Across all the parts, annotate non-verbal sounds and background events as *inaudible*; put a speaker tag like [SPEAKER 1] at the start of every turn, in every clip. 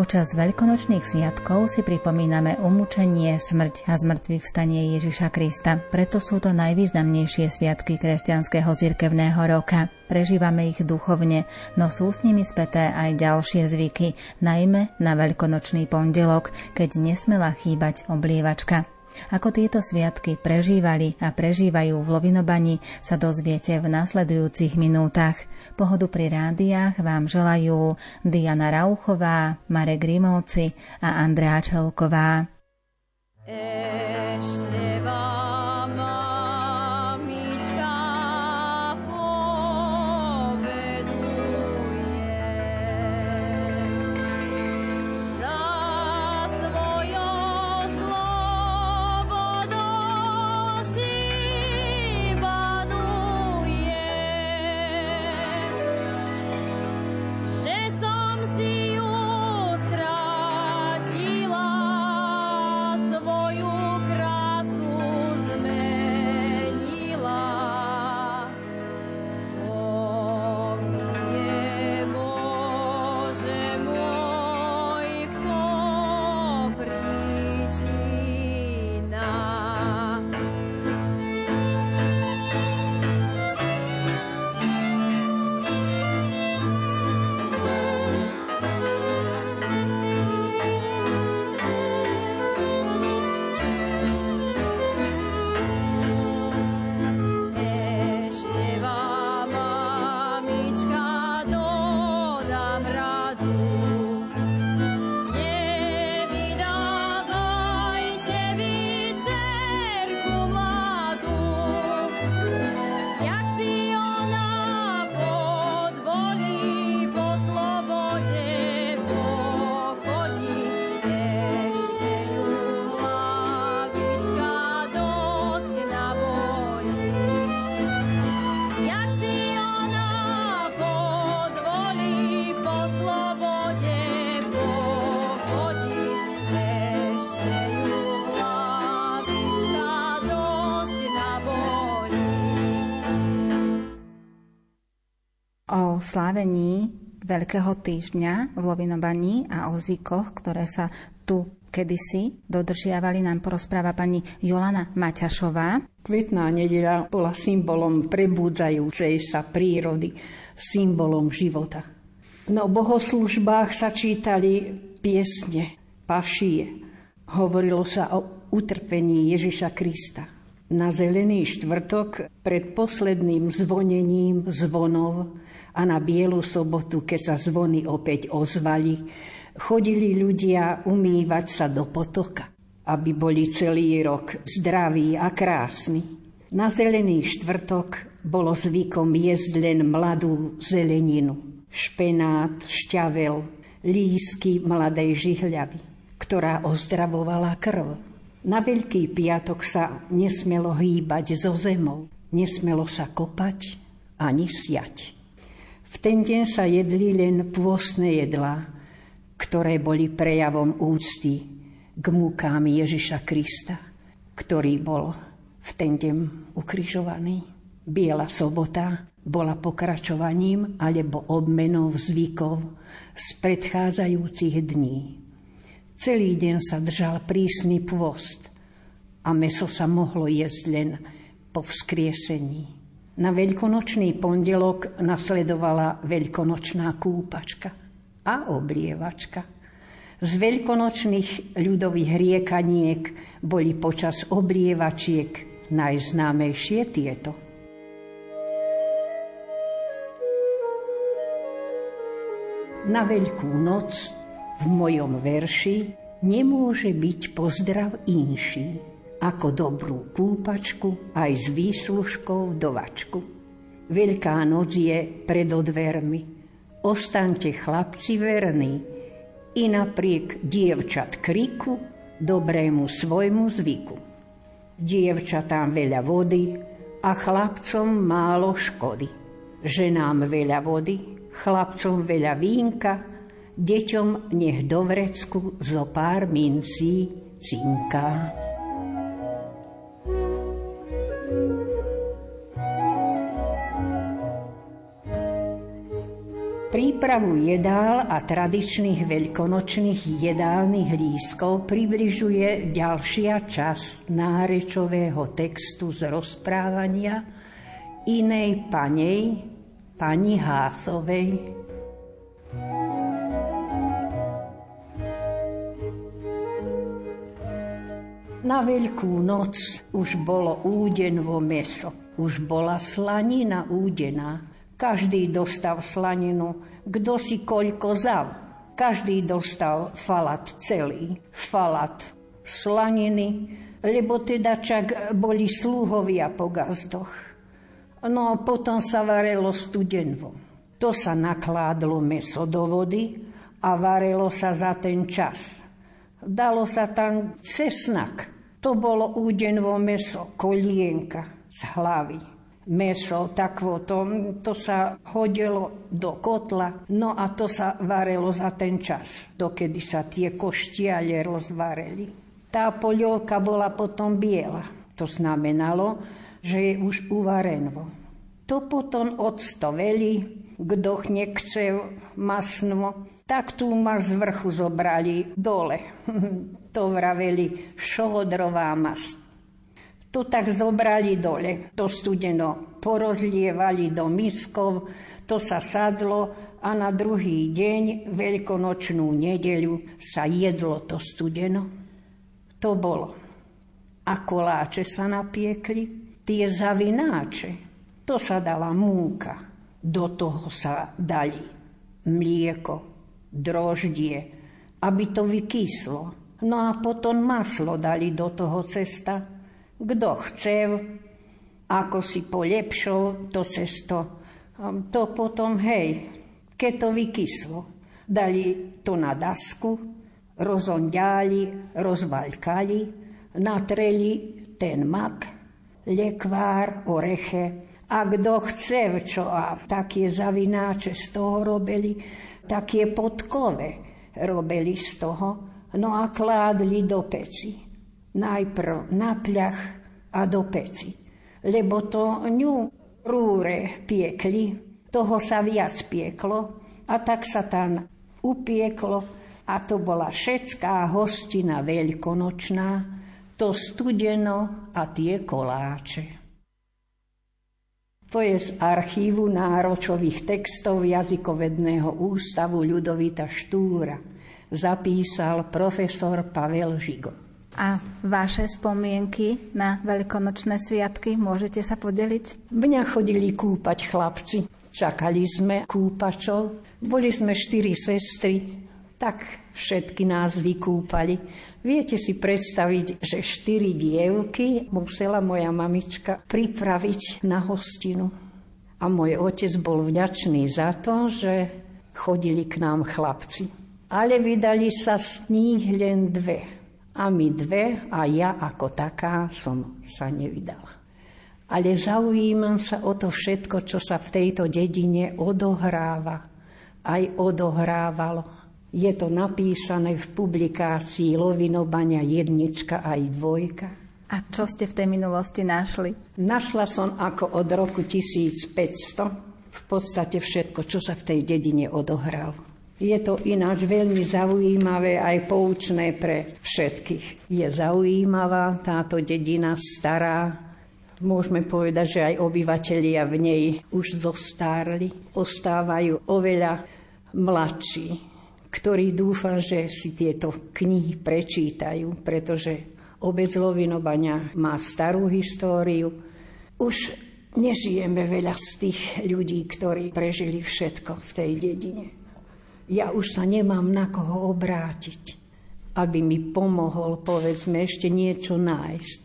[SPEAKER 1] Počas veľkonočných sviatkov si pripomíname umúčenie, smrť a zmrtvých vstanie Ježiša Krista. Preto sú to najvýznamnejšie sviatky kresťanského cirkevného roka. Prežívame ich duchovne, no sú s nimi späté aj ďalšie zvyky, najmä na veľkonočný pondelok, keď nesmela chýbať oblievačka. Ako tieto sviatky prežívali a prežívajú v Lovinobani sa dozviete v nasledujúcich minútach. Pohodu pri rádiách vám želajú Diana Rauchová, Marek Grimovci a Andrea Čelková. Ešte vám slávení Veľkého týždňa v Lovinobani a o zvykoch, ktoré sa tu kedysi dodržiavali, nám porozpráva pani Jolana Maťašová.
[SPEAKER 2] Kvetná nedeľa bola symbolom prebúdzajúcej sa prírody, symbolom života. Na bohoslužbách sa čítali piesne, pašie. Hovorilo sa o utrpení Ježiša Krista. Na zelený štvrtok pred posledným zvonením zvonov a na Bielu sobotu, keď sa zvony opäť ozvali, chodili ľudia umývať sa do potoka, aby boli celý rok zdraví a krásni. Na zelený štvrtok bolo zvykom jesť len mladú zeleninu, špenát, šťavel, lísky mladej žihľavy, ktorá ozdravovala krv. Na Veľký piatok sa nesmelo hýbať zo zemou, nesmelo sa kopať ani siať. V ten deň sa jedli len pôstne jedlá, ktoré boli prejavom úcty k múkám Ježiša Krista, ktorý bol v ten deň ukrižovaný. Biela sobota bola pokračovaním alebo obmenou zvykov z predchádzajúcich dní. Celý deň sa držal prísny pôst a meso sa mohlo jesť len po vzkriesení. Na veľkonočný pondelok nasledovala veľkonočná kúpačka a oblievačka. Z veľkonočných ľudových riekaniek boli počas oblievačiek najznámejšie tieto. Na Veľkú noc v mojom verši nemôže byť pozdrav inší ako dobrú kúpačku aj s výslužkou dovačku. Veľká noc je pred odvermi. Ostaňte chlapci verní i napriek dievčat kriku dobrému svojmu zvyku. Dievčatám veľa vody a chlapcom málo škody. Ženám veľa vody, chlapcom veľa vínka, deťom nech do vrecku zo pár mincí cinká. Prípravu jedál a tradičných veľkonočných jedálnych lískov približuje ďalšia časť nárečového textu z rozprávania inej panej, pani Hásovej. Na Veľkú noc už bolo údenvo meso, už bola slanina údená, každý dostal slaninu, kto si koľko zal. Každý dostal falat celý, falat slaniny, lebo teda čak boli slúhovia po gazdoch. No a potom sa varelo studenvo. To sa nakládlo meso do vody a varelo sa za ten čas. Dalo sa tam cesnak. To bolo údenvo meso, kolienka z hlavy meso, takvo, to, sa hodilo do kotla, no a to sa varelo za ten čas, dokedy sa tie koštiale rozvareli. Tá polievka bola potom biela. To znamenalo, že je už uvarenvo. To potom odstoveli, kto nechce masno, tak tú mas z vrchu zobrali dole. *laughs* to vraveli šodrová mast. To tak zobrali dole, to studeno porozlievali do miskov, to sa sadlo a na druhý deň, veľkonočnú nedeľu, sa jedlo to studeno. To bolo. A koláče sa napiekli, tie zavináče, to sa dala múka, do toho sa dali mlieko, droždie, aby to vykyslo. No a potom maslo dali do toho cesta, kto chce, ako si polepšil to cesto, to potom, hej, keď to vykyslo, dali to na dasku, rozondiali, rozvalkali, natreli ten mak, lekvár, oreche. A kto chce, čo a také zavináče z toho robili, také podkove robili z toho, no a kládli do peci najprv na pľach a do peci. Lebo to ňu rúre piekli, toho sa viac pieklo a tak sa tam upieklo a to bola všetká hostina veľkonočná, to studeno a tie koláče. To je z archívu náročových textov jazykovedného ústavu Ľudovita Štúra. Zapísal profesor Pavel Žigo.
[SPEAKER 3] A vaše spomienky na veľkonočné sviatky, môžete sa podeliť?
[SPEAKER 2] Mňa chodili kúpať chlapci. Čakali sme kúpačov. Boli sme štyri sestry, tak všetky nás vykúpali. Viete si predstaviť, že štyri dievky musela moja mamička pripraviť na hostinu. A môj otec bol vďačný za to, že chodili k nám chlapci. Ale vydali sa z nich len dve a my dve a ja ako taká som sa nevydala. Ale zaujímam sa o to všetko, čo sa v tejto dedine odohráva. Aj odohrávalo. Je to napísané v publikácii Lovinobania jednička aj dvojka.
[SPEAKER 3] A čo ste v tej minulosti našli?
[SPEAKER 2] Našla som ako od roku 1500 v podstate všetko, čo sa v tej dedine odohralo. Je to ináč veľmi zaujímavé aj poučné pre všetkých. Je zaujímavá táto dedina stará. Môžeme povedať, že aj obyvatelia v nej už zostárli. Ostávajú oveľa mladší, ktorí dúfam, že si tieto knihy prečítajú, pretože obec Lovinobania má starú históriu. Už nežijeme veľa z tých ľudí, ktorí prežili všetko v tej dedine ja už sa nemám na koho obrátiť, aby mi pomohol, povedzme, ešte niečo nájsť.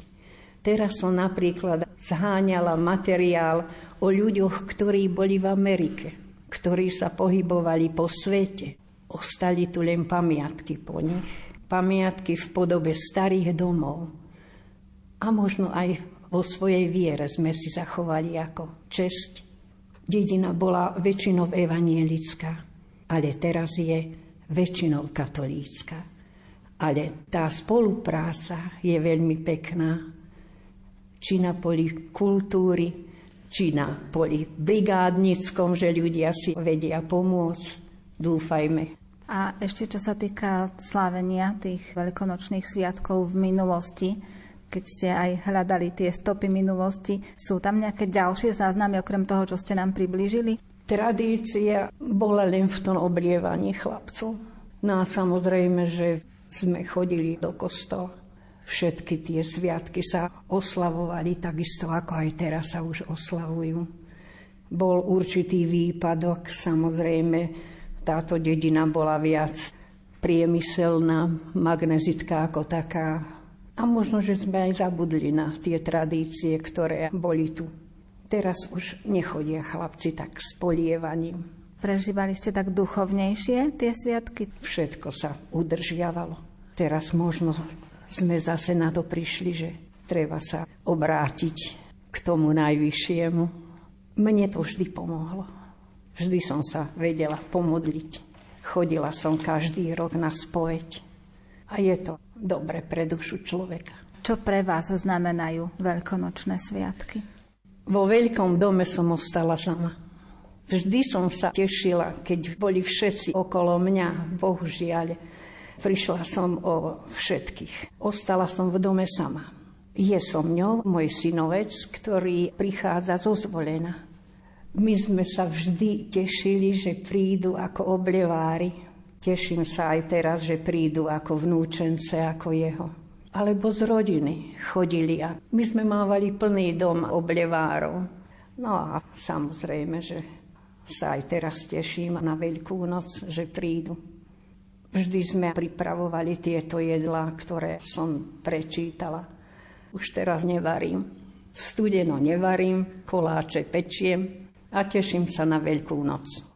[SPEAKER 2] Teraz som napríklad zháňala materiál o ľuďoch, ktorí boli v Amerike, ktorí sa pohybovali po svete. Ostali tu len pamiatky po nich. Pamiatky v podobe starých domov. A možno aj vo svojej viere sme si zachovali ako česť. Dedina bola väčšinou evanielická ale teraz je väčšinou katolícka. Ale tá spolupráca je veľmi pekná, či na poli kultúry, či na poli brigádnickom, že ľudia si vedia pomôcť. Dúfajme.
[SPEAKER 3] A ešte čo sa týka slávenia tých veľkonočných sviatkov v minulosti, keď ste aj hľadali tie stopy minulosti, sú tam nejaké ďalšie záznamy okrem toho, čo ste nám priblížili?
[SPEAKER 2] Tradícia bola len v tom oblievaní chlapcov. No a samozrejme, že sme chodili do kostola všetky tie sviatky sa oslavovali takisto, ako aj teraz sa už oslavujú. Bol určitý výpadok, samozrejme, táto dedina bola viac priemyselná, magnezitka ako taká. A možno, že sme aj zabudli na tie tradície, ktoré boli tu. Teraz už nechodia chlapci tak s polievaním.
[SPEAKER 3] Prežívali ste tak duchovnejšie tie sviatky?
[SPEAKER 2] Všetko sa udržiavalo. Teraz možno sme zase na to prišli, že treba sa obrátiť k tomu najvyššiemu. Mne to vždy pomohlo. Vždy som sa vedela pomodliť. Chodila som každý rok na spoveď. A je to dobre pre dušu človeka.
[SPEAKER 3] Čo pre vás znamenajú veľkonočné sviatky?
[SPEAKER 2] Vo veľkom dome som ostala sama. Vždy som sa tešila, keď boli všetci okolo mňa, bohužiaľ Prišla som o všetkých. Ostala som v dome sama. Je so mňou môj synovec, ktorý prichádza zo zvolena. My sme sa vždy tešili, že prídu ako oblevári. Teším sa aj teraz, že prídu ako vnúčence, ako jeho. Alebo z rodiny chodili a my sme mávali plný dom oblevárov. No a samozrejme, že sa aj teraz teším na Veľkú noc, že prídu. Vždy sme pripravovali tieto jedlá, ktoré som prečítala. Už teraz nevarím. Studeno nevarím, koláče pečiem a teším sa na Veľkú noc.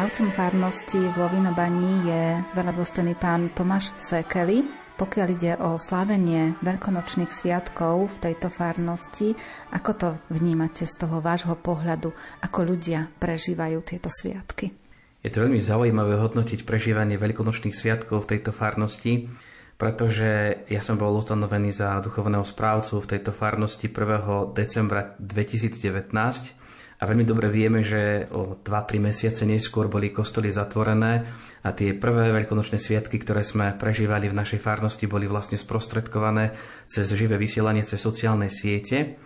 [SPEAKER 3] Správcom farnosti vo Vinobaní je veľadôstojný pán Tomáš Sekeli. Pokiaľ ide o slávenie veľkonočných sviatkov v tejto farnosti, ako to vnímate z toho vášho pohľadu, ako ľudia prežívajú tieto sviatky?
[SPEAKER 4] Je to veľmi zaujímavé hodnotiť prežívanie veľkonočných sviatkov v tejto farnosti, pretože ja som bol ustanovený za duchovného správcu v tejto farnosti 1. decembra 2019 a veľmi dobre vieme, že o 2-3 mesiace neskôr boli kostoly zatvorené a tie prvé veľkonočné sviatky, ktoré sme prežívali v našej farnosti, boli vlastne sprostredkované cez živé vysielanie cez sociálne siete.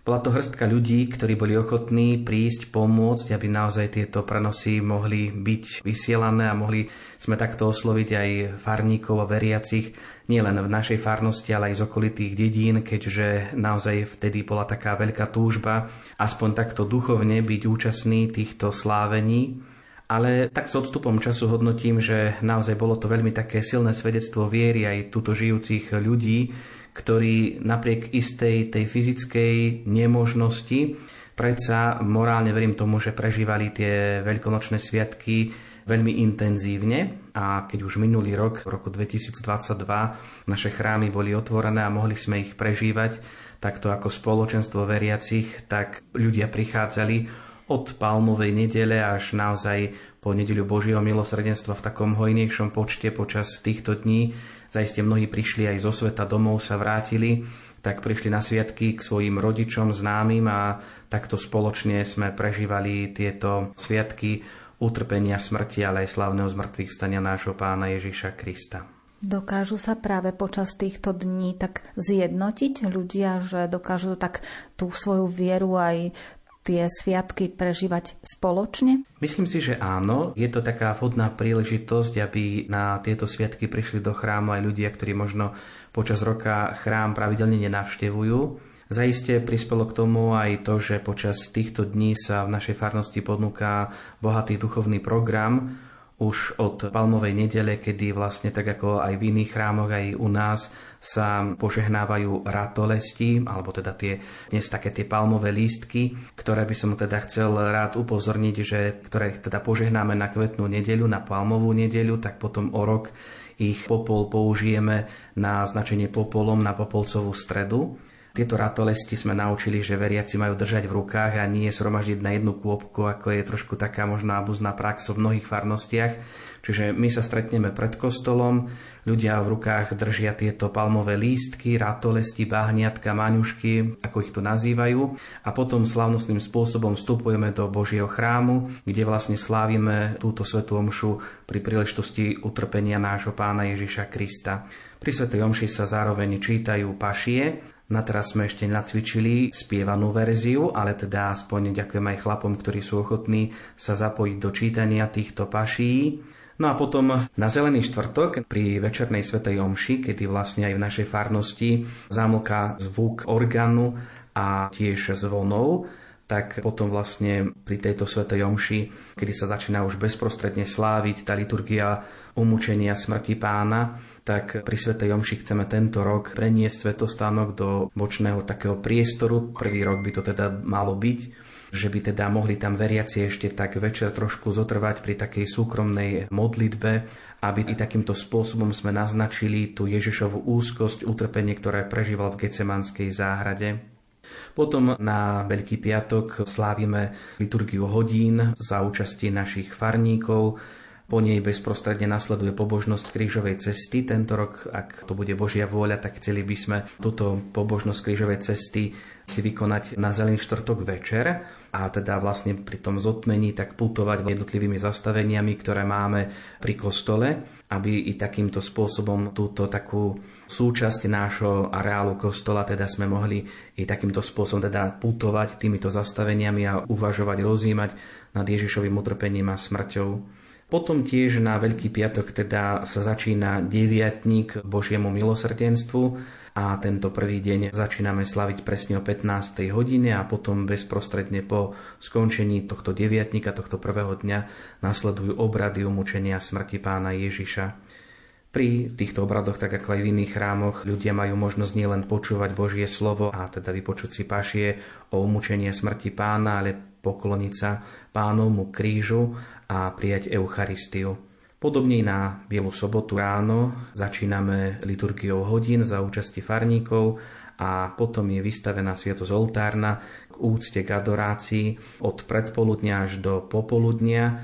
[SPEAKER 4] Bola to hrstka ľudí, ktorí boli ochotní prísť, pomôcť, aby naozaj tieto prenosy mohli byť vysielané a mohli sme takto osloviť aj farníkov a veriacich nielen v našej farnosti, ale aj z okolitých dedín, keďže naozaj vtedy bola taká veľká túžba aspoň takto duchovne byť účastný týchto slávení. Ale tak s odstupom času hodnotím, že naozaj bolo to veľmi také silné svedectvo viery aj tuto žijúcich ľudí, ktorí napriek istej tej fyzickej nemožnosti predsa morálne verím tomu, že prežívali tie veľkonočné sviatky veľmi intenzívne. A keď už minulý rok, v roku 2022, naše chrámy boli otvorené a mohli sme ich prežívať takto ako spoločenstvo veriacich, tak ľudia prichádzali od palmovej nedele až naozaj po nedeľu Božieho milosrdenstva v takom hojnejšom počte počas týchto dní Zaiste mnohí prišli aj zo sveta domov, sa vrátili, tak prišli na sviatky k svojim rodičom, známym a takto spoločne sme prežívali tieto sviatky utrpenia smrti, ale aj slavného zmrtvých stania nášho pána Ježiša Krista.
[SPEAKER 3] Dokážu sa práve počas týchto dní tak zjednotiť ľudia, že dokážu tak tú svoju vieru aj tie sviatky prežívať spoločne?
[SPEAKER 4] Myslím si, že áno. Je to taká vhodná príležitosť, aby na tieto sviatky prišli do chrámu aj ľudia, ktorí možno počas roka chrám pravidelne nenavštevujú. Zaiste prispelo k tomu aj to, že počas týchto dní sa v našej farnosti ponúka bohatý duchovný program, už od palmovej nedele, kedy vlastne tak ako aj v iných chrámoch, aj u nás sa požehnávajú ratolesti, alebo teda tie dnes také tie palmové lístky, ktoré by som teda chcel rád upozorniť, že ktoré teda požehnáme na kvetnú nedeľu, na palmovú nedeľu, tak potom o rok ich popol použijeme na značenie popolom na popolcovú stredu. Tieto ratolesti sme naučili, že veriaci majú držať v rukách a nie sromaždiť na jednu kôpku, ako je trošku taká možná abuzná prax v mnohých farnostiach. Čiže my sa stretneme pred kostolom, ľudia v rukách držia tieto palmové lístky, ratolesti, bahniatka, maňušky, ako ich tu nazývajú. A potom slavnostným spôsobom vstupujeme do Božieho chrámu, kde vlastne slávime túto svetú omšu pri príležitosti utrpenia nášho pána Ježiša Krista. Pri svetej omši sa zároveň čítajú pašie, na teraz sme ešte nacvičili spievanú verziu, ale teda aspoň ďakujem aj chlapom, ktorí sú ochotní sa zapojiť do čítania týchto paší. No a potom na Zelený štvrtok pri večernej svetej omši, kedy vlastne aj v našej farnosti zamlká zvuk orgánu a tiež zvonov, tak potom vlastne pri tejto svetej omši, kedy sa začína už bezprostredne sláviť tá liturgia umúčenia smrti pána, tak pri svetej omši chceme tento rok preniesť svetostánok do bočného takého priestoru. Prvý rok by to teda malo byť, že by teda mohli tam veriaci ešte tak večer trošku zotrvať pri takej súkromnej modlitbe, aby i takýmto spôsobom sme naznačili tú Ježišovú úzkosť, utrpenie, ktoré prežíval v Gecemanskej záhrade. Potom na Veľký piatok slávime liturgiu hodín za účasti našich farníkov, po nej bezprostredne nasleduje pobožnosť krížovej cesty. Tento rok, ak to bude Božia vôľa, tak chceli by sme túto pobožnosť krížovej cesty si vykonať na zelený štvrtok večer a teda vlastne pri tom zotmení tak putovať jednotlivými zastaveniami, ktoré máme pri kostole, aby i takýmto spôsobom túto takú súčasť nášho areálu kostola teda sme mohli i takýmto spôsobom teda putovať týmito zastaveniami a uvažovať, rozímať nad Ježišovým utrpením a smrťou. Potom tiež na Veľký piatok teda sa začína deviatník Božiemu milosrdenstvu a tento prvý deň začíname slaviť presne o 15. hodine a potom bezprostredne po skončení tohto deviatníka, tohto prvého dňa nasledujú obrady umúčenia smrti pána Ježiša. Pri týchto obradoch, tak ako aj v iných chrámoch, ľudia majú možnosť nielen počúvať Božie slovo a teda vypočuť si pašie o umúčenie smrti pána, ale pokloniť sa pánovmu krížu a prijať Eucharistiu. Podobne na Bielu sobotu ráno začíname liturgiou hodín za účasti farníkov a potom je vystavená sviatosť oltárna k úcte k adorácii od predpoludnia až do popoludnia.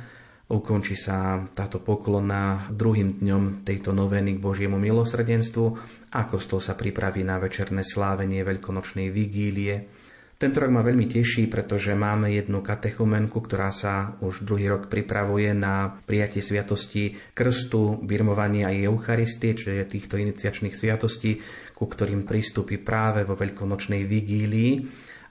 [SPEAKER 4] Ukončí sa táto poklona druhým dňom tejto noveny k Božiemu milosrdenstvu a kostol sa pripraví na večerné slávenie veľkonočnej vigílie. Tento rok ma veľmi teší, pretože máme jednu katechumenku, ktorá sa už druhý rok pripravuje na prijatie sviatosti krstu, birmovania a Eucharistie, čiže týchto iniciačných sviatostí, ku ktorým pristúpi práve vo veľkonočnej vigílii.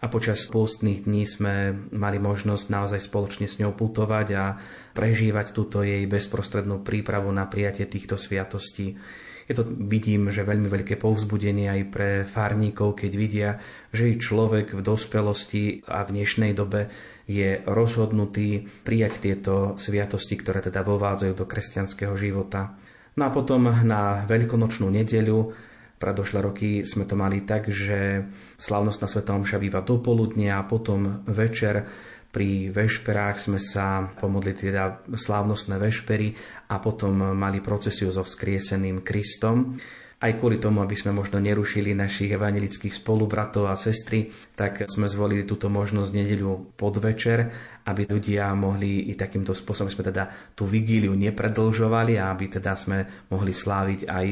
[SPEAKER 4] A počas pôstnych dní sme mali možnosť naozaj spoločne s ňou putovať a prežívať túto jej bezprostrednú prípravu na prijatie týchto sviatostí. Je to, vidím, že veľmi veľké povzbudenie aj pre farníkov, keď vidia, že človek v dospelosti a v dnešnej dobe je rozhodnutý prijať tieto sviatosti, ktoré teda vovádzajú do kresťanského života. No a potom na veľkonočnú nedeľu Predošlé roky sme to mali tak, že slavnostná Sveta Omša býva do poludnia a potom večer pri vešperách sme sa pomodli teda slávnostné vešpery a potom mali procesiu so vzkrieseným Kristom. Aj kvôli tomu, aby sme možno nerušili našich evangelických spolubratov a sestry, tak sme zvolili túto možnosť nedeľu podvečer, aby ľudia mohli i takýmto spôsobom, sme teda tú vigíliu nepredlžovali a aby teda sme mohli sláviť aj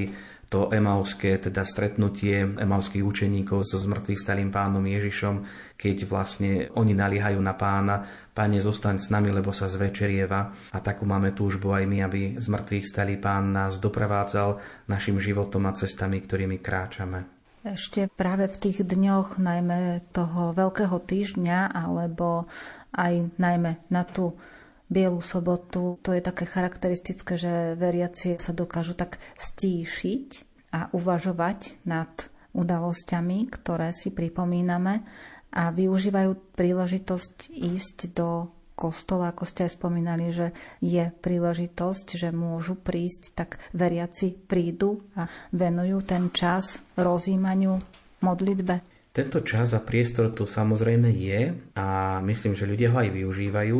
[SPEAKER 4] to emauské, teda stretnutie emauských učeníkov so zmrtvých stalým pánom Ježišom, keď vlastne oni naliehajú na pána, Pane, zostaň s nami, lebo sa zvečerieva. A takú máme túžbu aj my, aby zmrtvých stalý pán nás doprevádzal našim životom a cestami, ktorými kráčame.
[SPEAKER 3] Ešte práve v tých dňoch, najmä toho Veľkého týždňa, alebo aj najmä na tú Bielu sobotu. To je také charakteristické, že veriaci sa dokážu tak stíšiť a uvažovať nad udalosťami, ktoré si pripomíname a využívajú príležitosť ísť do kostola, ako ste aj spomínali, že je príležitosť, že môžu prísť, tak veriaci prídu a venujú ten čas rozímaniu modlitbe.
[SPEAKER 4] Tento čas a priestor tu samozrejme je a myslím, že ľudia ho aj využívajú.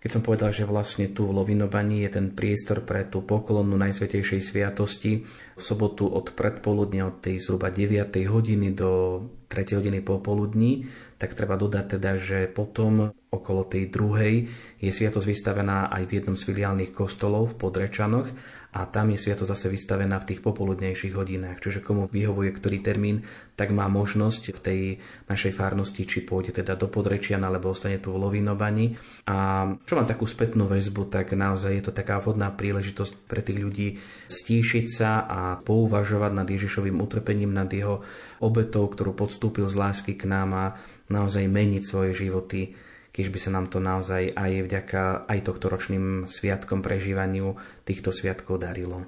[SPEAKER 4] Keď som povedal, že vlastne tu v Lovinobani je ten priestor pre tú pokolonu Najsvetejšej sviatosti v sobotu od predpoludnia od tej zhruba 9. hodiny do 3. hodiny popoludní, tak treba dodať teda, že potom okolo tej druhej je sviatosť vystavená aj v jednom z filiálnych kostolov v Podrečanoch a tam je sviato zase vystavená v tých popoludnejších hodinách. Čiže komu vyhovuje ktorý termín, tak má možnosť v tej našej farnosti, či pôjde teda do Podrečian, alebo ostane tu v Lovinobani. A čo mám takú spätnú väzbu, tak naozaj je to taká vhodná príležitosť pre tých ľudí stíšiť sa a pouvažovať nad Ježišovým utrpením, nad jeho obetou, ktorú podstúpil z lásky k nám a naozaj meniť svoje životy keď by sa nám to naozaj aj vďaka aj tohto ročným sviatkom prežívaniu týchto sviatkov darilo.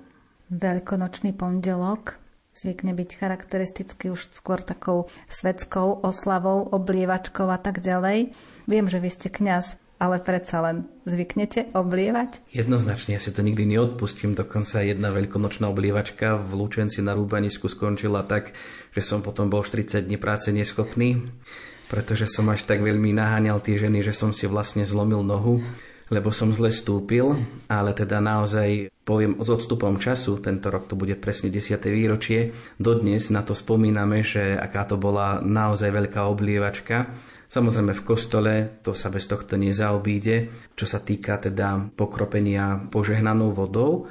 [SPEAKER 3] Veľkonočný pondelok zvykne byť charakteristický už skôr takou svetskou oslavou, oblievačkou a tak ďalej. Viem, že vy ste kňaz, ale predsa len zvyknete oblievať?
[SPEAKER 4] Jednoznačne, ja si to nikdy neodpustím. Dokonca jedna veľkonočná oblievačka v Lučenci na Rúbanisku skončila tak, že som potom bol 40 dní práce neschopný pretože som až tak veľmi naháňal tie ženy, že som si vlastne zlomil nohu, lebo som zle stúpil, ale teda naozaj poviem s odstupom času, tento rok to bude presne 10. výročie, dodnes na to spomíname, že aká to bola naozaj veľká oblievačka. Samozrejme v kostole to sa bez tohto nezaobíde, čo sa týka teda pokropenia požehnanou vodou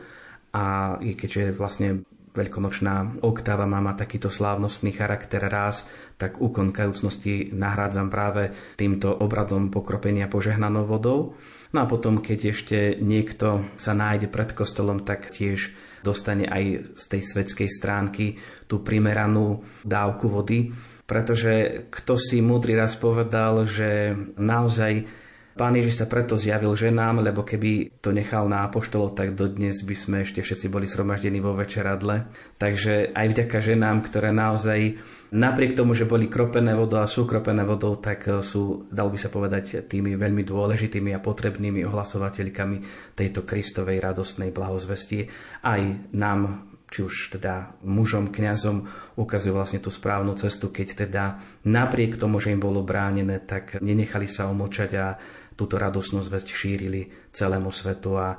[SPEAKER 4] a keďže vlastne veľkonočná oktáva má mať takýto slávnostný charakter raz, tak úkon kajúcnosti nahrádzam práve týmto obradom pokropenia požehnanou vodou. No a potom, keď ešte niekto sa nájde pred kostolom, tak tiež dostane aj z tej svetskej stránky tú primeranú dávku vody, pretože kto si múdry raz povedal, že naozaj Pán Ježiš sa preto zjavil ženám, lebo keby to nechal na apoštolov, tak dodnes by sme ešte všetci boli sromaždení vo večeradle. Takže aj vďaka ženám, ktoré naozaj napriek tomu, že boli kropené vodou a sú kropené vodou, tak sú, dal by sa povedať, tými veľmi dôležitými a potrebnými ohlasovateľkami tejto Kristovej radostnej blahozvesti. Aj nám či už teda mužom, kňazom ukazujú vlastne tú správnu cestu, keď teda napriek tomu, že im bolo bránené, tak nenechali sa omlčať a túto radosnú zväzť šírili celému svetu a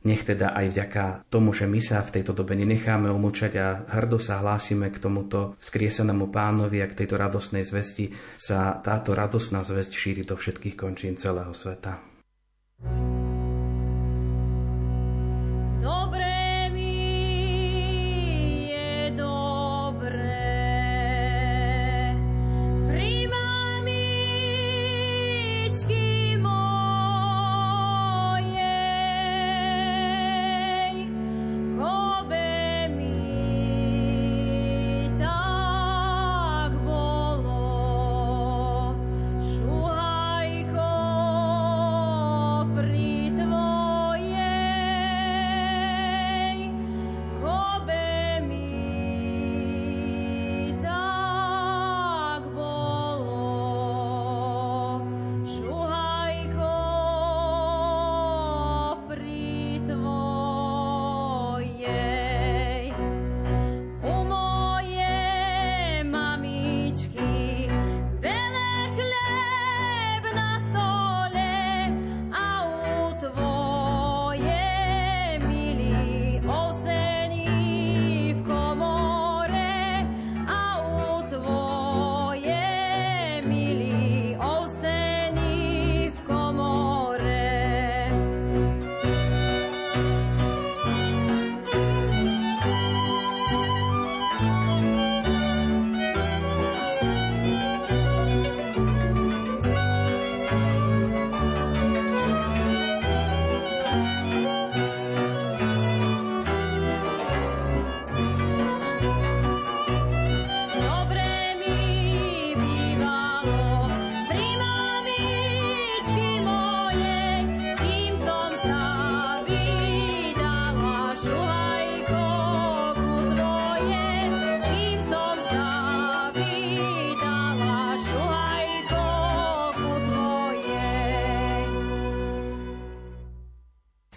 [SPEAKER 4] nech teda aj vďaka tomu, že my sa v tejto dobe nenecháme umúčať a hrdo sa hlásime k tomuto skriesenému pánovi a k tejto radosnej zvesti, sa táto radosná zväzť šíri do všetkých končín celého sveta.
[SPEAKER 5] free.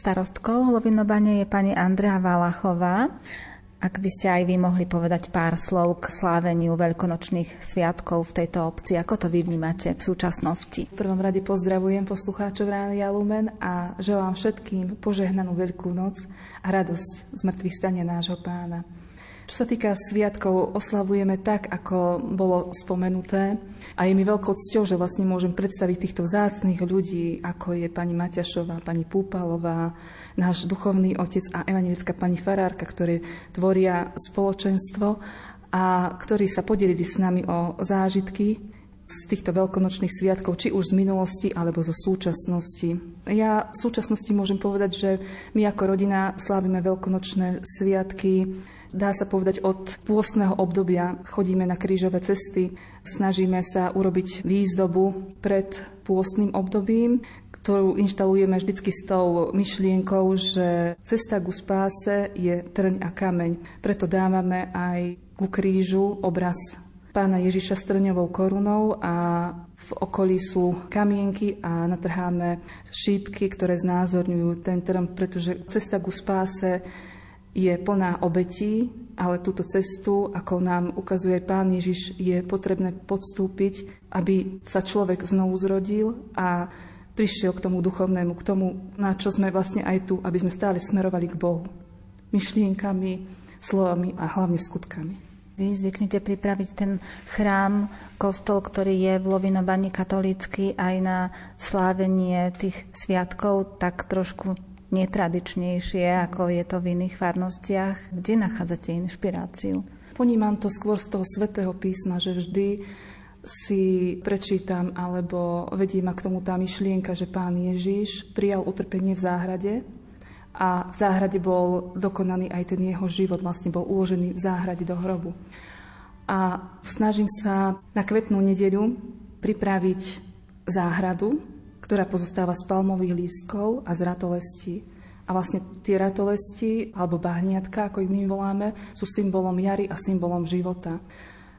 [SPEAKER 3] Starostkou Lovinobane je pani Andrea Valachová. Ak by ste aj vy mohli povedať pár slov k sláveniu veľkonočných sviatkov v tejto obci, ako to vy vnímate v súčasnosti?
[SPEAKER 5] V prvom rade pozdravujem poslucháčov Rány Lumen a želám všetkým požehnanú Veľkú noc a radosť z mŕtvych stania nášho pána. Čo sa týka sviatkov, oslavujeme tak, ako bolo spomenuté. A je mi veľkou cťou, že vlastne môžem predstaviť týchto vzácných ľudí, ako je pani Maťašová, pani Púpalová, náš duchovný otec a evangelická pani Farárka, ktoré tvoria spoločenstvo a ktorí sa podelili s nami o zážitky z týchto veľkonočných sviatkov, či už z minulosti alebo zo súčasnosti. Ja v súčasnosti môžem povedať, že my ako rodina slávime veľkonočné sviatky dá sa povedať, od pôstneho obdobia chodíme na krížové cesty, snažíme sa urobiť výzdobu pred pôstnym obdobím, ktorú inštalujeme vždycky s tou myšlienkou, že cesta ku spáse je trň a kameň. Preto dávame aj ku krížu obraz pána Ježiša s trňovou korunou a v okolí sú kamienky a natrháme šípky, ktoré znázorňujú ten trň, pretože cesta ku spáse je plná obetí, ale túto cestu, ako nám ukazuje Pán Ježiš, je potrebné podstúpiť, aby sa človek znovu zrodil a prišiel k tomu duchovnému, k tomu, na čo sme vlastne aj tu, aby sme stále smerovali k Bohu. Myšlienkami, slovami a hlavne skutkami.
[SPEAKER 3] Vy zvyknete pripraviť ten chrám, kostol, ktorý je v Lovinobani katolícky aj na slávenie tých sviatkov, tak trošku netradičnejšie, ako je to v iných farnostiach. Kde nachádzate inšpiráciu?
[SPEAKER 5] Ponímam to skôr z toho svetého písma, že vždy si prečítam alebo vedí ma k tomu tá myšlienka, že pán Ježiš prijal utrpenie v záhrade a v záhrade bol dokonaný aj ten jeho život, vlastne bol uložený v záhrade do hrobu. A snažím sa na kvetnú nedeľu pripraviť záhradu, ktorá pozostáva z palmových lístkov a z ratolestí. A vlastne tie ratolesti, alebo bahniatka, ako ich my voláme, sú symbolom jary a symbolom života.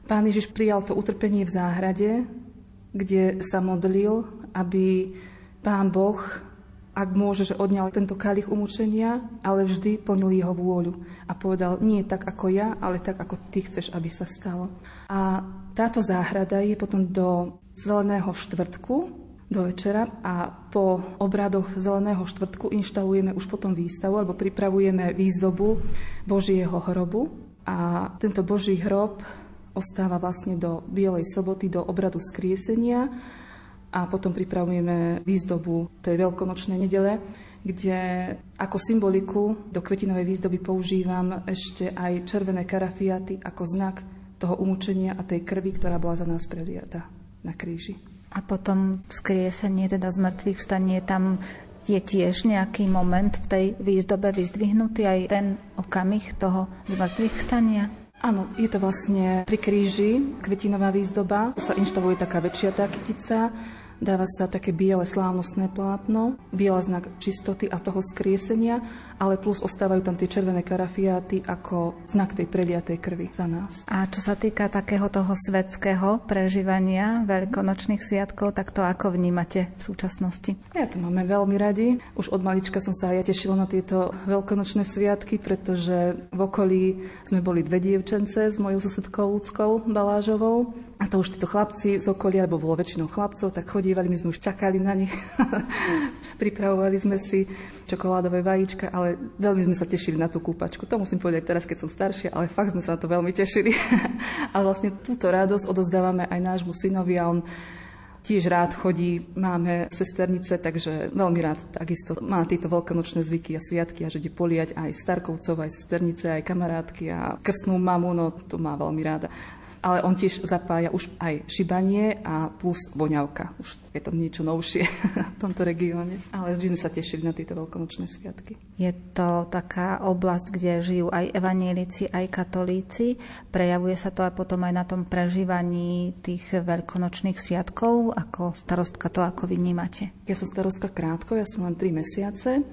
[SPEAKER 5] Pán Ježiš prijal to utrpenie v záhrade, kde sa modlil, aby Pán Boh, ak môže, že odňal tento kalich umúčenia, ale vždy plnil jeho vôľu. A povedal, nie tak ako ja, ale tak ako ty chceš, aby sa stalo. A táto záhrada je potom do zeleného štvrtku, do večera a po obradoch Zeleného štvrtku inštalujeme už potom výstavu alebo pripravujeme výzdobu Božieho hrobu a tento Boží hrob ostáva vlastne do Bielej soboty, do obradu skriesenia a potom pripravujeme výzdobu tej veľkonočnej nedele, kde ako symboliku do kvetinovej výzdoby používam ešte aj červené karafiaty ako znak toho umúčenia a tej krvi, ktorá bola za nás preliata na kríži.
[SPEAKER 3] A potom skriesenie, teda z mŕtvych vstanie, tam je tiež nejaký moment v tej výzdobe vyzdvihnutý aj ten okamih toho zmrtvých vstania?
[SPEAKER 5] Áno, je to vlastne pri kríži, kvetinová výzdoba. Tu sa inštaluje taká väčšia tá kytica Dáva sa také biele slávnostné plátno, biela znak čistoty a toho skriesenia, ale plus ostávajú tam tie červené karafiáty ako znak tej preliatej krvi za nás.
[SPEAKER 3] A čo sa týka takého toho svetského prežívania veľkonočných sviatkov, tak to ako vnímate v súčasnosti?
[SPEAKER 5] Ja to máme veľmi radi. Už od malička som sa aj ja tešila na tieto veľkonočné sviatky, pretože v okolí sme boli dve dievčence s mojou susedkou Ľudskou Balážovou a to už títo chlapci z okolia, lebo bolo väčšinou chlapcov, tak chodievali, my sme už čakali na nich. *laughs* Pripravovali sme si čokoládové vajíčka, ale veľmi sme sa tešili na tú kúpačku. To musím povedať teraz, keď som staršia, ale fakt sme sa na to veľmi tešili. *laughs* a vlastne túto radosť odozdávame aj nášmu synovi a on tiež rád chodí, máme sesternice, takže veľmi rád takisto má tieto veľkonočné zvyky a sviatky a že ide poliať aj starkovcov, aj sesternice, aj kamarátky a krstnú mamu, no to má veľmi ráda ale on tiež zapája už aj šibanie a plus voňavka. Už je to niečo novšie *laughs* v tomto regióne. Ale vždy sme sa tešili na tieto veľkonočné sviatky.
[SPEAKER 3] Je to taká oblasť, kde žijú aj evanielici, aj katolíci. Prejavuje sa to aj potom aj na tom prežívaní tých veľkonočných sviatkov. Ako starostka to ako vnímate?
[SPEAKER 5] Ja som starostka krátko, ja som len 3 mesiace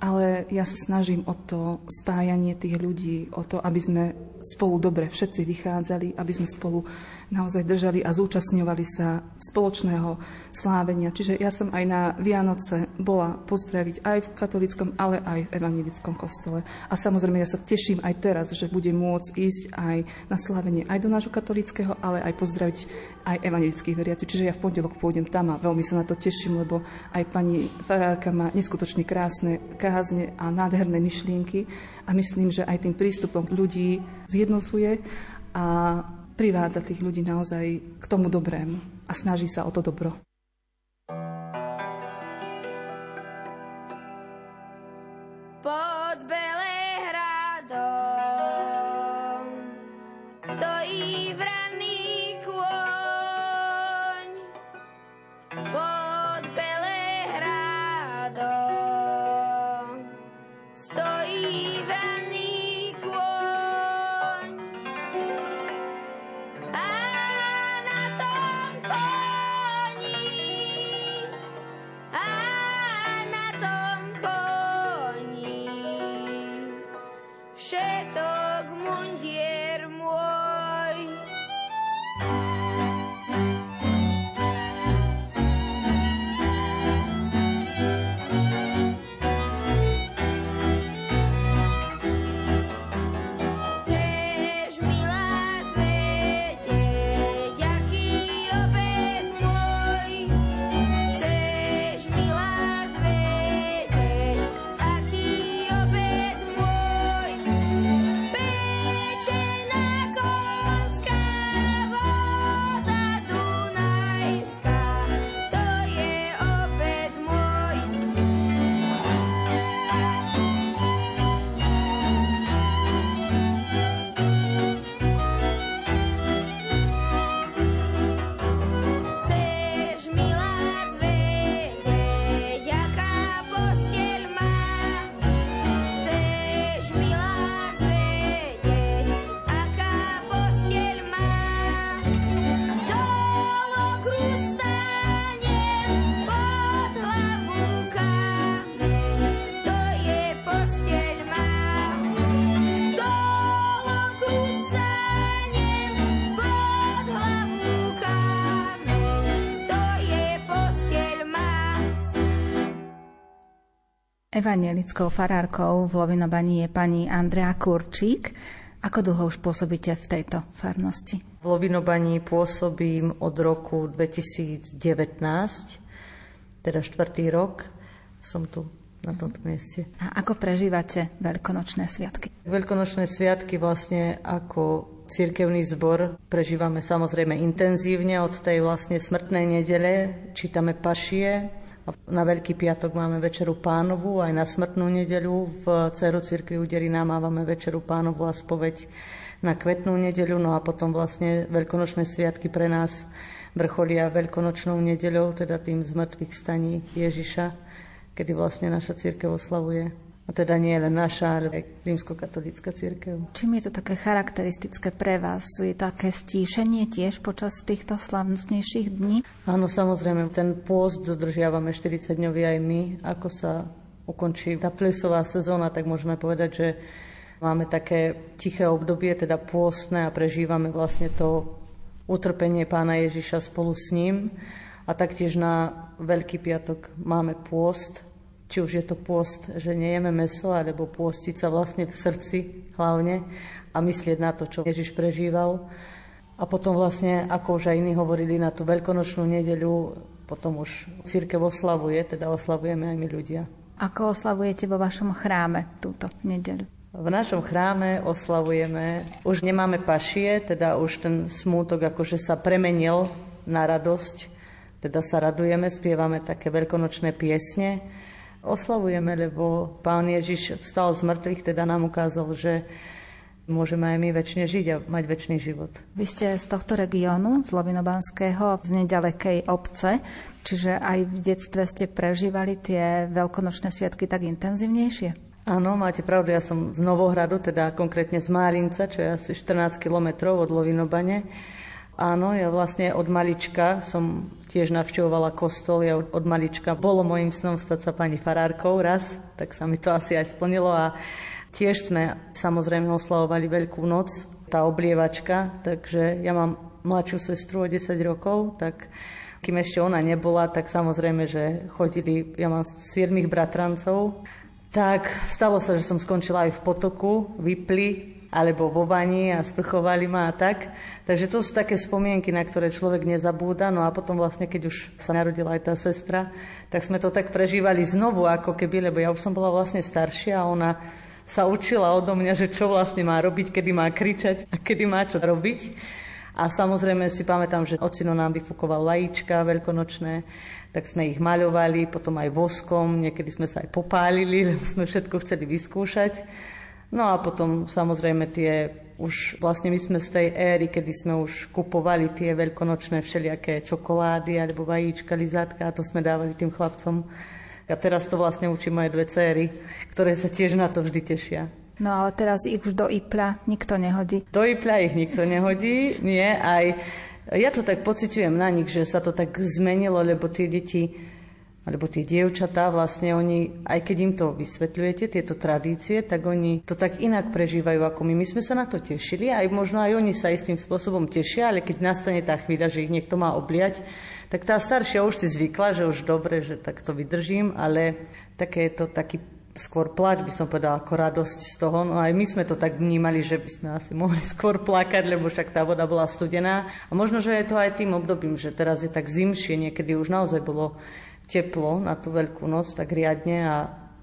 [SPEAKER 5] ale ja sa snažím o to spájanie tých ľudí, o to, aby sme
[SPEAKER 6] spolu dobre všetci vychádzali, aby sme spolu naozaj držali a zúčastňovali sa spoločného slávenia. Čiže ja som aj na Vianoce bola pozdraviť aj v katolickom, ale aj v evangelickom kostole. A samozrejme ja sa teším aj teraz, že budem môcť ísť aj na slávenie aj do nášho katolického, ale aj pozdraviť aj evangelických veriacich. Čiže ja v pondelok pôjdem tam a veľmi sa na to teším, lebo aj pani farárka má neskutočne krásne kázne a nádherné myšlienky a myslím, že aj tým prístupom ľudí zjednocuje a privádza tých ľudí naozaj k tomu dobrému a snaží sa o to dobro.
[SPEAKER 3] Evangelickou farárkou v Lovinobani je pani Andrea Kurčík. Ako dlho už pôsobíte v tejto farnosti?
[SPEAKER 7] V Lovinobani pôsobím od roku 2019, teda štvrtý rok som tu na tomto mieste.
[SPEAKER 3] A ako prežívate veľkonočné sviatky?
[SPEAKER 7] Veľkonočné sviatky vlastne ako cirkevný zbor prežívame samozrejme intenzívne od tej vlastne smrtnej nedele. Čítame pašie, na Veľký piatok máme večeru pánovu, aj na smrtnú nedeľu v Ceru Cirkvi u Derina máme večeru pánovu a spoveď na kvetnú nedeľu, no a potom vlastne veľkonočné sviatky pre nás vrcholia veľkonočnou nedeľou, teda tým zmrtvých staní Ježiša, kedy vlastne naša církev oslavuje a teda nie len naša, ale aj rímskokatolická církev.
[SPEAKER 3] Čím je to také charakteristické pre vás? Je také stíšenie tiež počas týchto slavnostnejších dní?
[SPEAKER 7] Áno, samozrejme, ten pôst dodržiavame 40 dňový aj my. Ako sa ukončí tá plesová sezóna, tak môžeme povedať, že máme také tiché obdobie, teda pôstne a prežívame vlastne to utrpenie pána Ježiša spolu s ním. A taktiež na Veľký piatok máme pôst, či už je to pôst, že nejeme meso, alebo pôstiť sa vlastne v srdci hlavne a myslieť na to, čo Ježiš prežíval. A potom vlastne, ako už aj iní hovorili, na tú veľkonočnú nedeľu potom už církev oslavuje, teda oslavujeme aj my ľudia.
[SPEAKER 3] Ako oslavujete vo vašom chráme túto nedeľu?
[SPEAKER 7] V našom chráme oslavujeme, už nemáme pašie, teda už ten smútok akože sa premenil na radosť, teda sa radujeme, spievame také veľkonočné piesne oslavujeme, lebo Pán Ježiš vstal z mŕtvych, teda nám ukázal, že môžeme aj my väčšine žiť a mať väčší život.
[SPEAKER 3] Vy ste z tohto regiónu, z Lovinobanského, z nedalekej obce, čiže aj v detstve ste prežívali tie veľkonočné sviatky tak intenzívnejšie?
[SPEAKER 7] Áno, máte pravdu, ja som z Novohradu, teda konkrétne z Málinca, čo je asi 14 kilometrov od Lovinobane. Áno, ja vlastne od malička som tiež navštevovala kostol. Ja od malička bolo mojim snom stať sa pani farárkou raz, tak sa mi to asi aj splnilo a Tiež sme samozrejme oslavovali Veľkú noc, tá oblievačka, takže ja mám mladšiu sestru o 10 rokov, tak kým ešte ona nebola, tak samozrejme, že chodili, ja mám 7 bratrancov, tak stalo sa, že som skončila aj v potoku, vypli, alebo vo bani a sprchovali ma a tak. Takže to sú také spomienky, na ktoré človek nezabúda. No a potom vlastne, keď už sa narodila aj tá sestra, tak sme to tak prežívali znovu, ako keby, lebo ja už som bola vlastne staršia a ona sa učila odo mňa, že čo vlastne má robiť, kedy má kričať a kedy má čo robiť. A samozrejme si pamätám, že ocino nám vyfúkoval lajíčka veľkonočné, tak sme ich maľovali, potom aj voskom, niekedy sme sa aj popálili, *laughs* lebo sme všetko chceli vyskúšať. No a potom samozrejme tie, už vlastne my sme z tej éry, kedy sme už kupovali tie veľkonočné všelijaké čokolády alebo vajíčka, lizátka a to sme dávali tým chlapcom. A teraz to vlastne učí moje dve céry, ktoré sa tiež na to vždy tešia.
[SPEAKER 3] No ale teraz ich už do Ipla nikto nehodí.
[SPEAKER 7] Do Ipla ich nikto nehodí, nie. Aj ja to tak pociťujem na nich, že sa to tak zmenilo, lebo tie deti alebo tie dievčatá, vlastne oni, aj keď im to vysvetľujete, tieto tradície, tak oni to tak inak prežívajú ako my. My sme sa na to tešili, aj možno aj oni sa istým spôsobom tešia, ale keď nastane tá chvíľa, že ich niekto má obliať, tak tá staršia už si zvykla, že už dobre, že tak to vydržím, ale také je to taký skôr plať, by som povedala, ako radosť z toho. No aj my sme to tak vnímali, že by sme asi mohli *laughs* skôr plakať, lebo však tá voda bola studená. A možno, že je to aj tým obdobím, že teraz je tak zimšie, niekedy už naozaj bolo teplo na tú veľkú noc, tak riadne a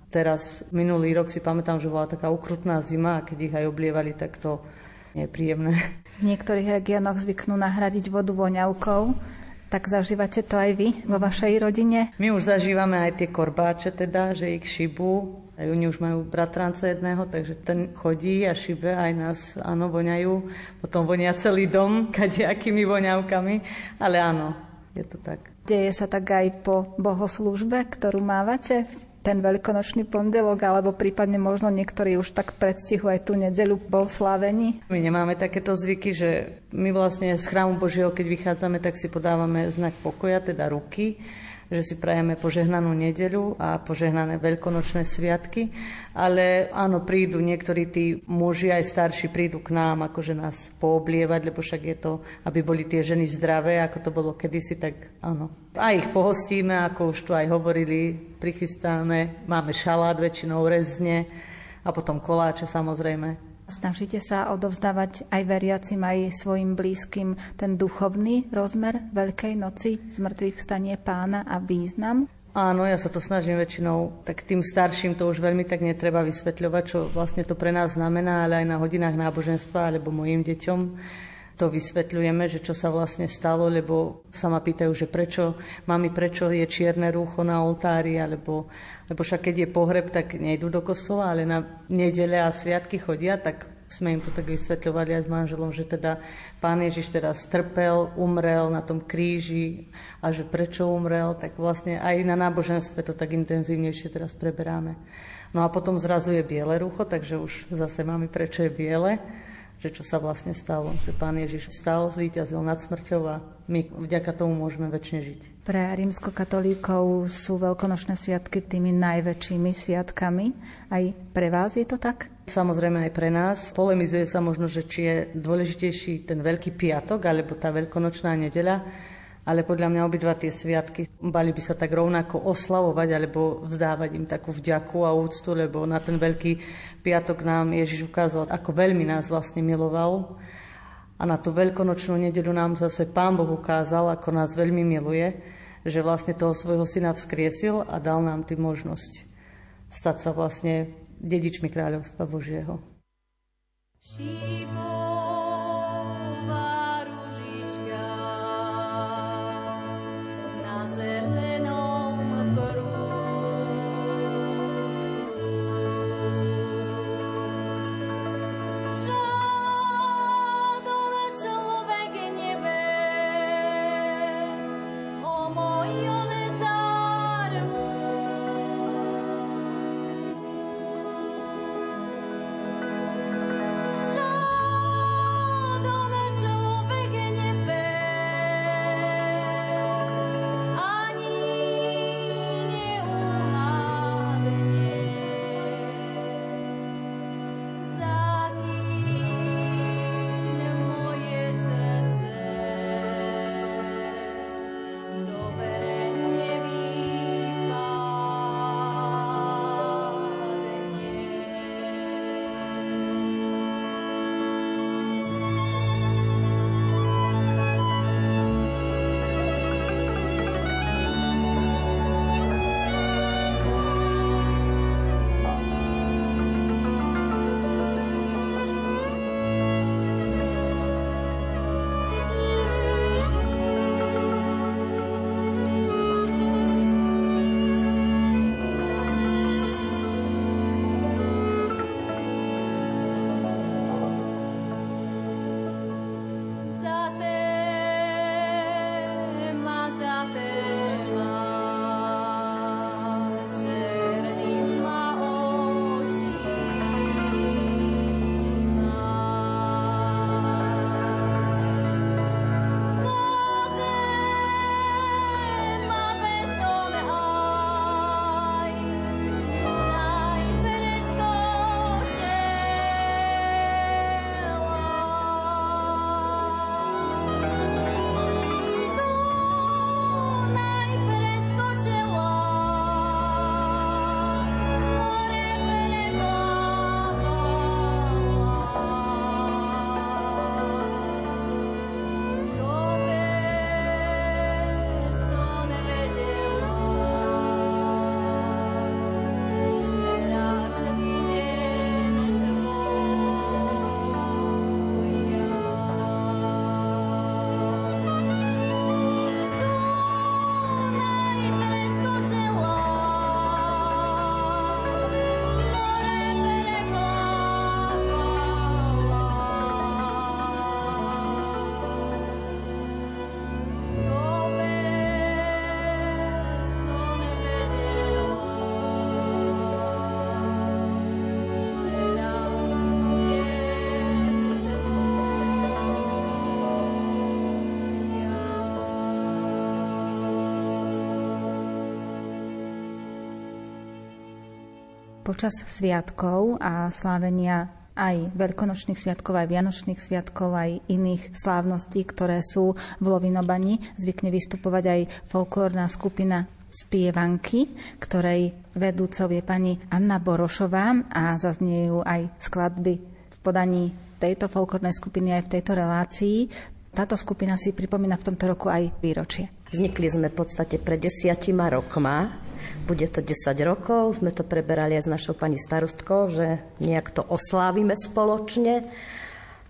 [SPEAKER 7] teraz minulý rok si pamätám, že bola taká ukrutná zima a keď ich aj oblievali, tak to je príjemné.
[SPEAKER 3] V niektorých regiónoch zvyknú nahradiť vodu voňavkou tak zažívate to aj vy vo vašej rodine?
[SPEAKER 7] My už zažívame aj tie korbáče teda, že ich šibú. Aj oni už majú bratranca jedného, takže ten chodí a šibe aj nás, áno, voňajú. Potom vonia celý dom *laughs* kadejakými voňavkami. Ale áno, je to tak.
[SPEAKER 3] Deje sa tak aj po bohoslúžbe, ktorú mávate ten veľkonočný pondelok, alebo prípadne možno niektorí už tak predstihu aj tú nedelu po slávení?
[SPEAKER 7] My nemáme takéto zvyky, že my vlastne z chrámu Božieho, keď vychádzame, tak si podávame znak pokoja, teda ruky že si prajeme požehnanú nedeľu a požehnané veľkonočné sviatky, ale áno, prídu niektorí tí muži aj starší prídu k nám, akože nás pooblievať, lebo však je to, aby boli tie ženy zdravé, ako to bolo kedysi, tak áno. A ich pohostíme, ako už tu aj hovorili, prichystáme, máme šalát, väčšinou rezne a potom koláče samozrejme.
[SPEAKER 3] Snažíte sa odovzdávať aj veriacim, aj svojim blízkym ten duchovný rozmer Veľkej noci, zmrtvých vstanie pána a význam?
[SPEAKER 7] Áno, ja sa to snažím väčšinou, tak tým starším to už veľmi tak netreba vysvetľovať, čo vlastne to pre nás znamená, ale aj na hodinách náboženstva alebo mojim deťom to vysvetľujeme, že čo sa vlastne stalo, lebo sa ma pýtajú, že prečo, mami, prečo je čierne rúcho na oltári, alebo, lebo však keď je pohreb, tak nejdú do kostola, ale na nedele a sviatky chodia, tak sme im to tak vysvetľovali aj s manželom, že teda pán Ježiš teraz trpel, umrel na tom kríži a že prečo umrel, tak vlastne aj na náboženstve to tak intenzívnejšie teraz preberáme. No a potom zrazu je biele rucho, takže už zase máme prečo je biele že čo sa vlastne stalo, že Pán Ježiš stal, zvíťazil nad smrťou a my vďaka tomu môžeme väčšine žiť.
[SPEAKER 3] Pre rímskokatolíkov sú veľkonočné sviatky tými najväčšími sviatkami. Aj pre vás je to tak?
[SPEAKER 7] Samozrejme aj pre nás. Polemizuje sa možno, že či je dôležitejší ten Veľký piatok alebo tá veľkonočná nedeľa ale podľa mňa obidva tie sviatky mali by sa tak rovnako oslavovať alebo vzdávať im takú vďaku a úctu, lebo na ten veľký piatok nám Ježiš ukázal, ako veľmi nás vlastne miloval. A na tú veľkonočnú nedelu nám zase Pán Boh ukázal, ako nás veľmi miluje, že vlastne toho svojho syna vzkriesil a dal nám tým možnosť stať sa vlastne dedičmi kráľovstva Božieho. Šíbo.
[SPEAKER 3] Počas sviatkov a slávenia aj veľkonočných sviatkov, aj vianočných sviatkov, aj iných slávností, ktoré sú v Lovinobani. Zvykne vystupovať aj folklórna skupina spievanky, ktorej vedúcov je pani Anna Borošová a zazniejú aj skladby v podaní tejto folklórnej skupiny aj v tejto relácii. Táto skupina si pripomína v tomto roku aj výročie.
[SPEAKER 8] Vznikli sme v podstate pred desiatima rokma bude to 10 rokov, sme to preberali aj s našou pani starostkou, že nejak to oslávime spoločne.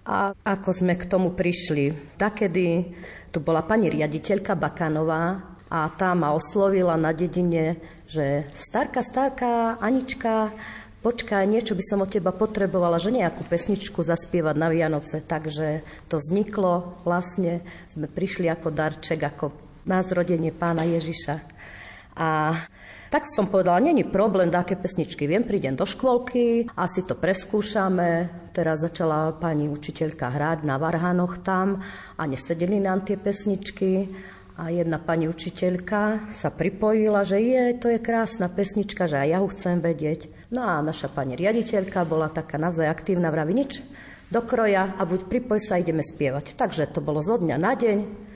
[SPEAKER 8] A ako sme k tomu prišli? Takedy tu bola pani riaditeľka Bakanová a tá ma oslovila na dedine, že starka, starka, Anička, počkaj, niečo by som od teba potrebovala, že nejakú pesničku zaspievať na Vianoce. Takže to vzniklo, vlastne sme prišli ako darček, ako na zrodenie pána Ježiša. A tak som povedala, není problém, dáke pesničky viem, prídem do škôlky, asi to preskúšame. Teraz začala pani učiteľka hrať na varhanoch tam a nesedeli nám tie pesničky. A jedna pani učiteľka sa pripojila, že je, to je krásna pesnička, že aj ja ho chcem vedieť. No a naša pani riaditeľka bola taká naozaj aktívna, vraví nič, do kroja a buď pripoj sa, ideme spievať. Takže to bolo zo dňa na deň.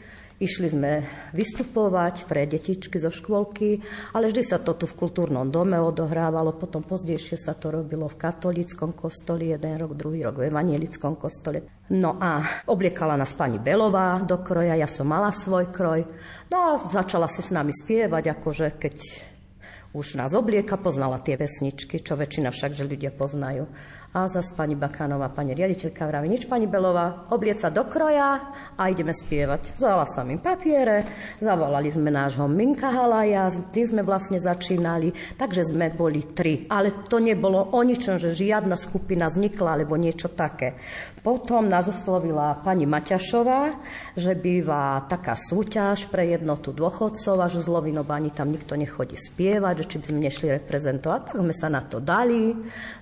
[SPEAKER 8] Išli sme vystupovať pre detičky zo škôlky, ale vždy sa to tu v kultúrnom dome odohrávalo, potom pozdejšie sa to robilo v katolickom kostoli, jeden rok, druhý rok v evanielickom kostole. No a obliekala nás pani Belová do kroja, ja som mala svoj kroj. No a začala si s nami spievať, akože keď už nás oblieka, poznala tie pesničky, čo väčšina však, že ľudia poznajú. A zas pani Bakánová, pani riaditeľka vraví, nič pani Belová, oblieca do kroja a ideme spievať. Zala sa mi papiere, zavolali sme nášho Minka Halaja, tým sme vlastne začínali, takže sme boli tri. Ale to nebolo o ničom, že žiadna skupina vznikla, alebo niečo také. Potom nás oslovila pani Maťašová, že býva taká súťaž pre jednotu dôchodcov a že z Lovinobani tam nikto nechodí spievať, že či by sme nešli reprezentovať. Tak sme sa na to dali,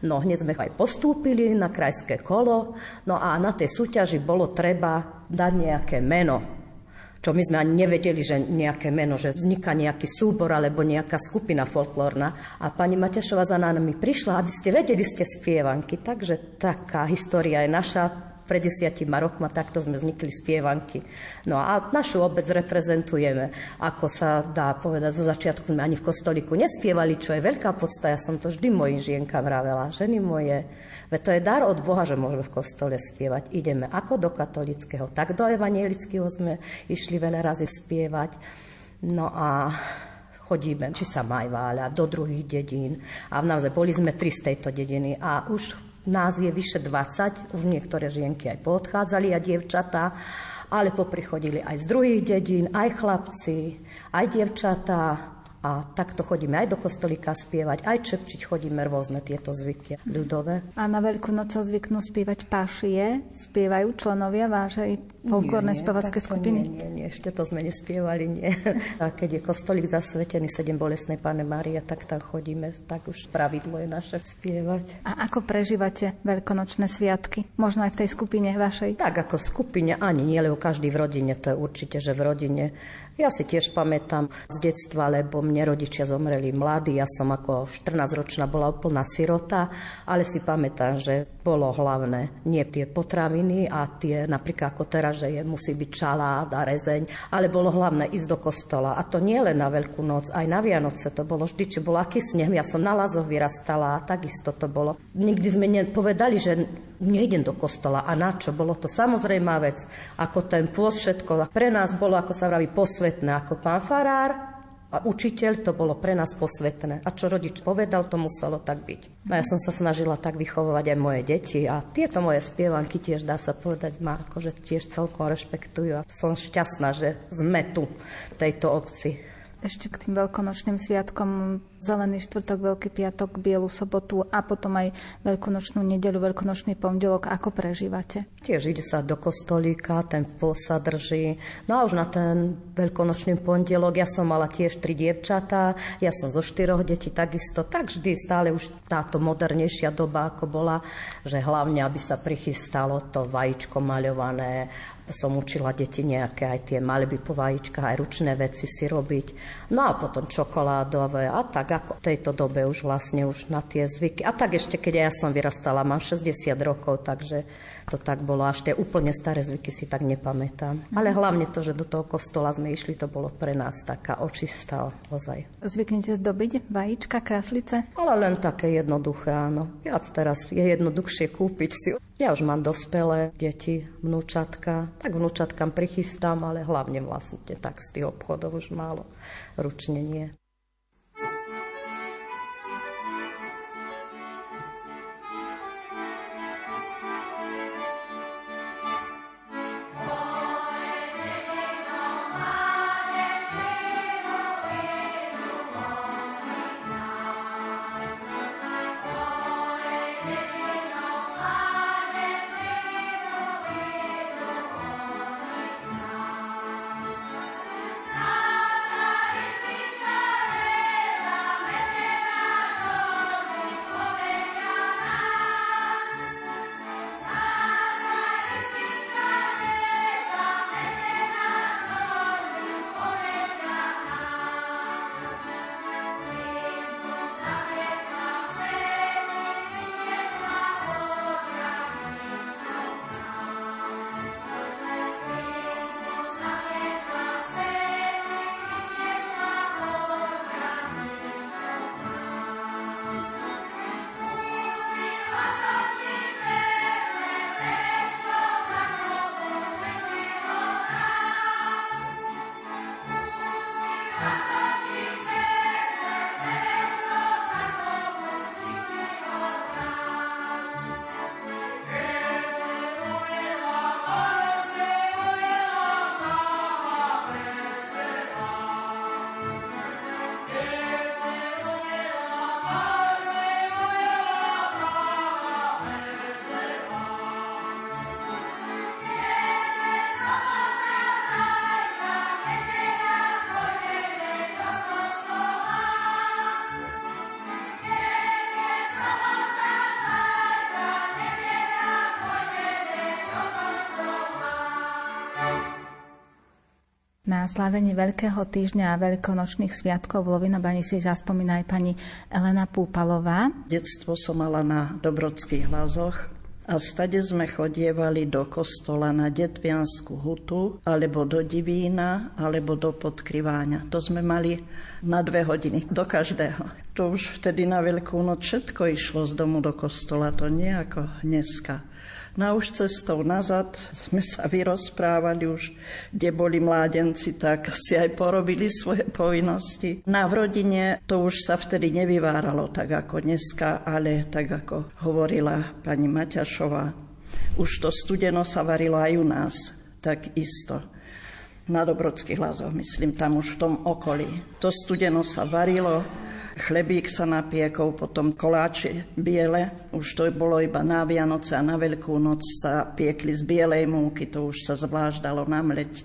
[SPEAKER 8] no hneď sme aj postavili postúpili na krajské kolo, no a na tej súťaži bolo treba dať nejaké meno. Čo my sme ani nevedeli, že nejaké meno, že vzniká nejaký súbor alebo nejaká skupina folklórna. A pani Maťašova za nami prišla, aby ste vedeli, ste spievanky. Takže taká história je naša pred desiatima rokma takto sme vznikli spievanky. No a našu obec reprezentujeme, ako sa dá povedať, zo začiatku sme ani v kostoliku nespievali, čo je veľká podsta. Ja som to vždy mojim žienkam vravela. Ženy moje, Veď to je dar od Boha, že môžeme v kostole spievať. Ideme ako do katolického, tak do evanielického sme išli veľa razy spievať. No a chodíme, či sa Majváľa, do druhých dedín. A naozaj boli sme tri z tejto dediny a už nás je vyše 20, už niektoré žienky aj poodchádzali a dievčatá, ale poprichodili aj z druhých dedín, aj chlapci, aj dievčatá, a takto chodíme aj do kostolíka spievať, aj čepčiť chodíme rôzne tieto zvyky ľudové.
[SPEAKER 3] A na Veľkú noc sa zvyknú spievať pášie? Spievajú členovia vášej folklórnej spevackej skupiny?
[SPEAKER 8] Nie, nie, nie, ešte to sme nespievali, nie. A keď je kostolík zasvetený sedem bolesnej Pane Mária, tak tam chodíme, tak už pravidlo je naše spievať.
[SPEAKER 3] A ako prežívate veľkonočné sviatky? Možno aj v tej skupine vašej?
[SPEAKER 8] Tak ako skupine ani nie, lebo každý v rodine, to je určite, že v rodine ja si tiež pamätám z detstva, lebo mne rodičia zomreli mladí. Ja som ako 14-ročná bola úplná sirota, ale si pamätám, že bolo hlavné nie tie potraviny a tie napríklad ako teraz, že je, musí byť čalád a rezeň, ale bolo hlavné ísť do kostola. A to nie len na Veľkú noc, aj na Vianoce to bolo vždy, či bol aký sneh. Ja som na Lazoch vyrastala a takisto to bolo. Nikdy sme nepovedali, že nejdem do kostola. A na čo? Bolo to samozrejmá vec, ako ten pôst všetko. Pre nás bolo, ako sa vraví, posvetné, ako pán farár a učiteľ, to bolo pre nás posvetné. A čo rodič povedal, to muselo tak byť. A ja som sa snažila tak vychovávať aj moje deti a tieto moje spievanky tiež, dá sa povedať, ma akože tiež celkom rešpektujú a som šťastná, že sme tu v tejto obci.
[SPEAKER 3] Ešte k tým veľkonočným sviatkom Zelený štvrtok, Veľký piatok, Bielu sobotu a potom aj Veľkonočnú nedeľu, Veľkonočný pondelok. Ako prežívate?
[SPEAKER 8] Tiež ide sa do kostolíka, ten sa drží. No a už na ten Veľkonočný pondelok ja som mala tiež tri dievčatá, ja som zo štyroch detí takisto, tak vždy stále už táto modernejšia doba, ako bola, že hlavne, aby sa prichystalo to vajíčko maľované, som učila deti nejaké aj tie malby po vajíčkach, aj ručné veci si robiť. No a potom čokoládové a tak ako v tejto dobe už vlastne už na tie zvyky. A tak ešte, keď ja som vyrastala, mám 60 rokov, takže to tak bolo. Až tie úplne staré zvyky si tak nepamätám. Ale hlavne to, že do toho kostola sme išli, to bolo pre nás taká očistá ozaj.
[SPEAKER 3] Zvyknete zdobiť vajíčka, kráslice?
[SPEAKER 8] Ale len také jednoduché, áno. Viac teraz je jednoduchšie kúpiť si. Ja už mám dospelé deti, vnúčatka. Tak vnúčatkám prichystám, ale hlavne vlastne tak z tých obchodov už málo ručne nie.
[SPEAKER 3] Na slavení Veľkého týždňa a veľkonočných sviatkov v Lovinobani si zaspomína aj pani Elena Púpalová.
[SPEAKER 9] Detstvo som mala na Dobrodských hlazoch a stade sme chodievali do kostola na Detviansku hutu, alebo do Divína, alebo do Podkryváňa. To sme mali na dve hodiny do každého. To už vtedy na Veľkú noc všetko išlo z domu do kostola, to nie ako dneska. No a už cestou nazad sme sa vyrozprávali už, kde boli mládenci, tak si aj porobili svoje povinnosti. Na v rodine to už sa vtedy nevyváralo tak ako dneska, ale tak ako hovorila pani Maťašová. Už to studeno sa varilo aj u nás, tak isto na Dobrodských hlazoch, myslím, tam už v tom okolí. To studeno sa varilo, Chlebík sa napiekol, potom koláče biele. Už to bolo iba na Vianoce a na Veľkú noc sa piekli z bielej múky, to už sa zvlášť dalo namleť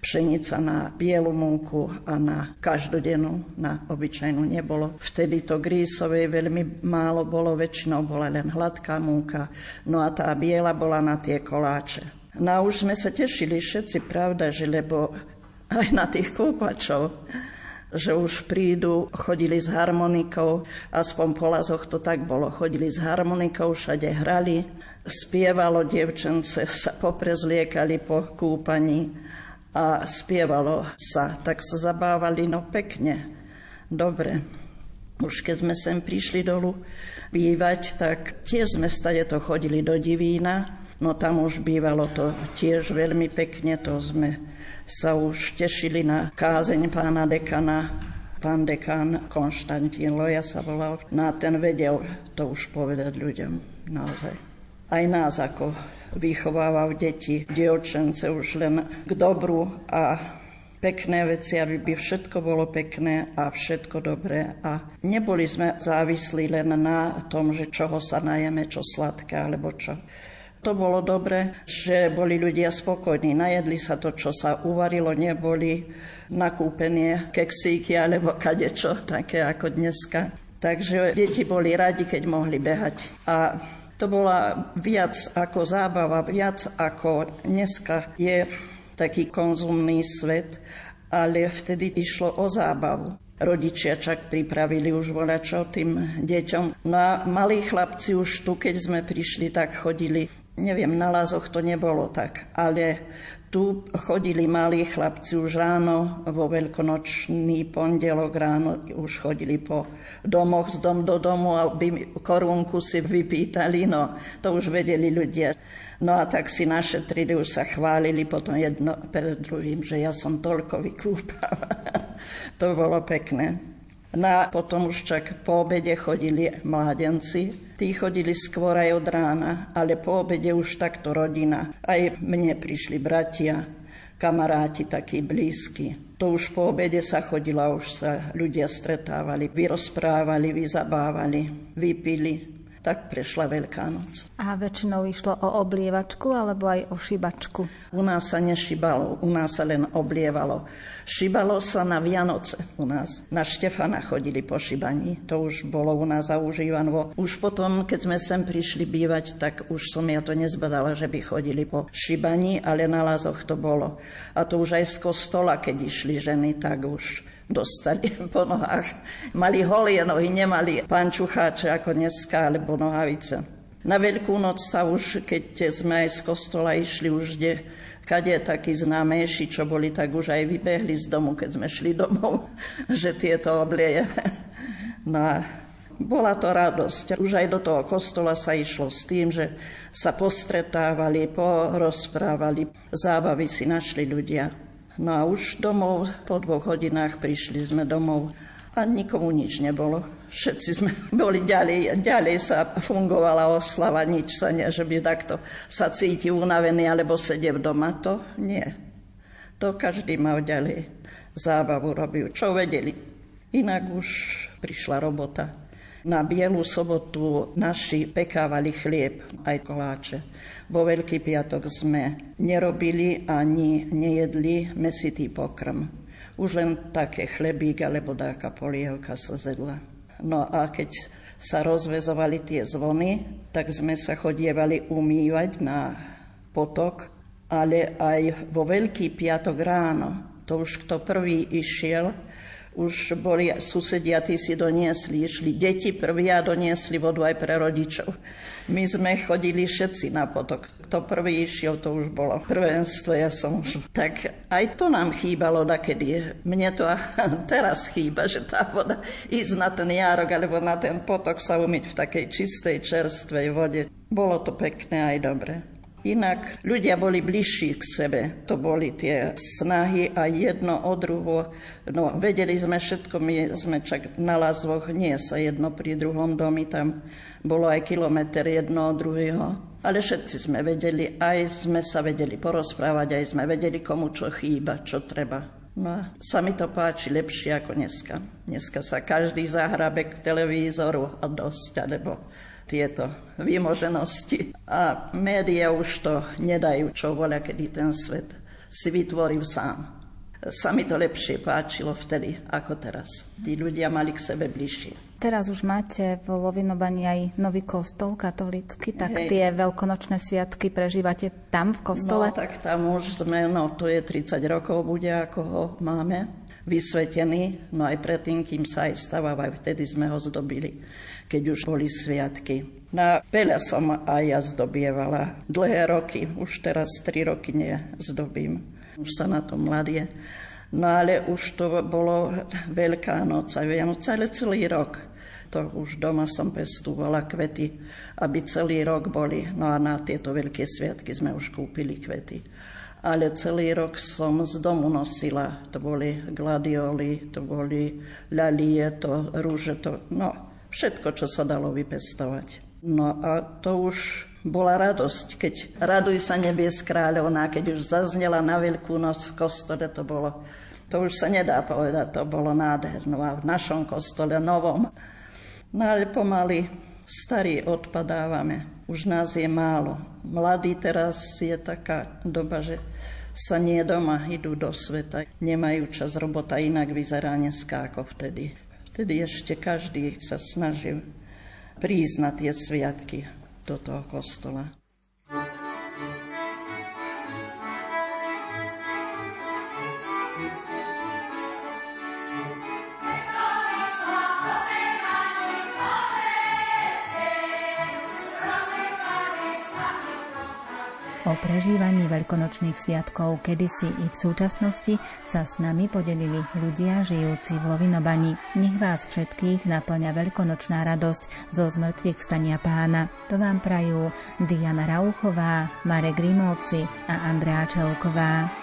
[SPEAKER 9] pšenica na bielu múku a na každodennú, na obyčajnú nebolo. Vtedy to grísovej veľmi málo bolo, väčšinou bola len hladká múka, no a tá biela bola na tie koláče. No a už sme sa tešili všetci, pravda, že lebo aj na tých kúpačov že už prídu, chodili s harmonikou, aspoň po lazoch to tak bolo, chodili s harmonikou, všade hrali, spievalo dievčence, sa poprezliekali po kúpaní a spievalo sa, tak sa zabávali, no pekne, dobre. Už keď sme sem prišli dolu bývať, tak tiež sme stade to chodili do Divína, no tam už bývalo to tiež veľmi pekne, to sme sa už tešili na kázeň pána dekana. Pán dekan Konštantín Loja sa volal. Na ten vedel to už povedať ľuďom naozaj. Aj nás ako vychovával deti, dievčence už len k dobru a pekné veci, aby by všetko bolo pekné a všetko dobré. A neboli sme závislí len na tom, že čoho sa najeme, čo sladké alebo čo. To bolo dobre, že boli ľudia spokojní. Najedli sa to, čo sa uvarilo, neboli nakúpenie keksíky alebo kadečo, také ako dneska. Takže deti boli radi, keď mohli behať. A to bola viac ako zábava, viac ako dneska je taký konzumný svet, ale vtedy išlo o zábavu. rodičia čak pripravili už volačo tým deťom. No a malí chlapci už tu, keď sme prišli, tak chodili Neviem, na lázoch to nebolo tak, ale tu chodili malí chlapci už ráno, vo veľkonočný pondelok ráno už chodili po domoch z dom do domu, aby korunku si vypýtali, no to už vedeli ľudia. No a tak si našetrili, už sa chválili potom jedno pred druhým, že ja som toľko vykúpal. *laughs* to bolo pekné. No a potom už čak po obede chodili mládenci. Tí chodili skôr aj od rána, ale po obede už takto rodina. Aj mne prišli bratia, kamaráti takí blízki. To už po obede sa chodila, už sa ľudia stretávali, vyrozprávali, vyzabávali, vypili tak prešla Veľká noc.
[SPEAKER 3] A väčšinou išlo o oblievačku alebo aj o šibačku?
[SPEAKER 9] U nás sa nešibalo, u nás sa len oblievalo. Šibalo sa na Vianoce u nás. Na Štefana chodili po šibaní, to už bolo u nás zaužívano. Už potom, keď sme sem prišli bývať, tak už som ja to nezbadala, že by chodili po šibaní, ale na lázoch to bolo. A to už aj z kostola, keď išli ženy, tak už dostali *laughs* po nohách. Mali holie nohy, nemali pančucháče ako dneska, alebo nohavice. Na Veľkú noc sa už, keď sme aj z kostola išli už kde, kade takí známejší, čo boli, tak už aj vybehli z domu, keď sme šli domov, *laughs* že tieto obliejeme. *laughs* No a bola to radosť. Už aj do toho kostola sa išlo s tým, že sa postretávali, porozprávali, zábavy si našli ľudia. No a už domov, po dvoch hodinách prišli sme domov a nikomu nič nebolo. Všetci sme *laughs* boli ďalej, ďalej sa fungovala oslava, nič sa nie, že by takto sa cíti unavený alebo sedie doma. To nie. To každý mal ďalej zábavu robil, čo vedeli. Inak už prišla robota. Na Bielu sobotu naši pekávali chlieb, aj koláče. Vo Veľký piatok sme nerobili ani nejedli mesitý pokrm. Už len také chlebík alebo dáka polievka sa zedla. No a keď sa rozvezovali tie zvony, tak sme sa chodievali umývať na potok, ale aj vo Veľký piatok ráno, to už kto prvý išiel, už boli susedia, tí si doniesli, išli deti prvia a doniesli vodu aj pre rodičov. My sme chodili všetci na potok. Kto prvý išiel, to už bolo prvenstvo, ja som už... Tak aj to nám chýbalo dakedy. Mne to *laughs* teraz chýba, že tá voda, ísť na ten járok alebo na ten potok sa umyť v takej čistej, čerstvej vode. Bolo to pekné aj dobre. Inak ľudia boli bližší k sebe. To boli tie snahy a jedno o druho. No, vedeli sme všetko, my sme čak na Lazvoch, nie sa jedno pri druhom domi, tam bolo aj kilometr jedno od druhého. Ale všetci sme vedeli, aj sme sa vedeli porozprávať, aj sme vedeli, komu čo chýba, čo treba. No a sa mi to páči lepšie ako dneska. Dneska sa každý zahrabe k televízoru a dosť, alebo tieto výmoženosti. A média už to nedajú, čo voľa, kedy ten svet si vytvoril sám. Sa mi to lepšie páčilo vtedy ako teraz. Tí ľudia mali k sebe bližšie.
[SPEAKER 3] Teraz už máte v Lovinobani aj nový kostol katolícky, tak Hej. tie veľkonočné sviatky prežívate tam v kostole?
[SPEAKER 9] No tak tam už sme, no to je 30 rokov bude, ako ho máme vysvetený, no aj predtým, kým sa aj stával, aj vtedy sme ho zdobili keď už boli sviatky. Na veľa som aj ja zdobievala. Dlhé roky, už teraz tri roky nezdobím. Už sa na to mladie. No ale už to bolo Veľká noc a Vianoce, ale celý rok. To už doma som pestovala kvety, aby celý rok boli. No a na tieto veľké sviatky sme už kúpili kvety. Ale celý rok som z domu nosila. To boli gladioli, to boli ľalie, to rúže, to, no, Všetko, čo sa dalo vypestovať. No a to už bola radosť, keď raduj sa nebies kráľovná, keď už zaznela na Veľkú noc v kostole, to bolo, to už sa nedá povedať, to bolo nádherné. A v našom kostole novom. No ale pomaly starí odpadávame. Už nás je málo. Mladí teraz je taká doba, že sa nie doma, idú do sveta. Nemajú čas, robota inak vyzerá dneska ako vtedy. Vtedy ešte každý sa snažil prísť na tie sviatky do toho kostola.
[SPEAKER 3] O prežívaní veľkonočných sviatkov kedysi i v súčasnosti sa s nami podelili ľudia žijúci v Lovinobani. Nech vás všetkých naplňa veľkonočná radosť zo zmrtvých vstania pána. To vám prajú Diana Rauchová, Marek Grimovci a Andrea Čelková.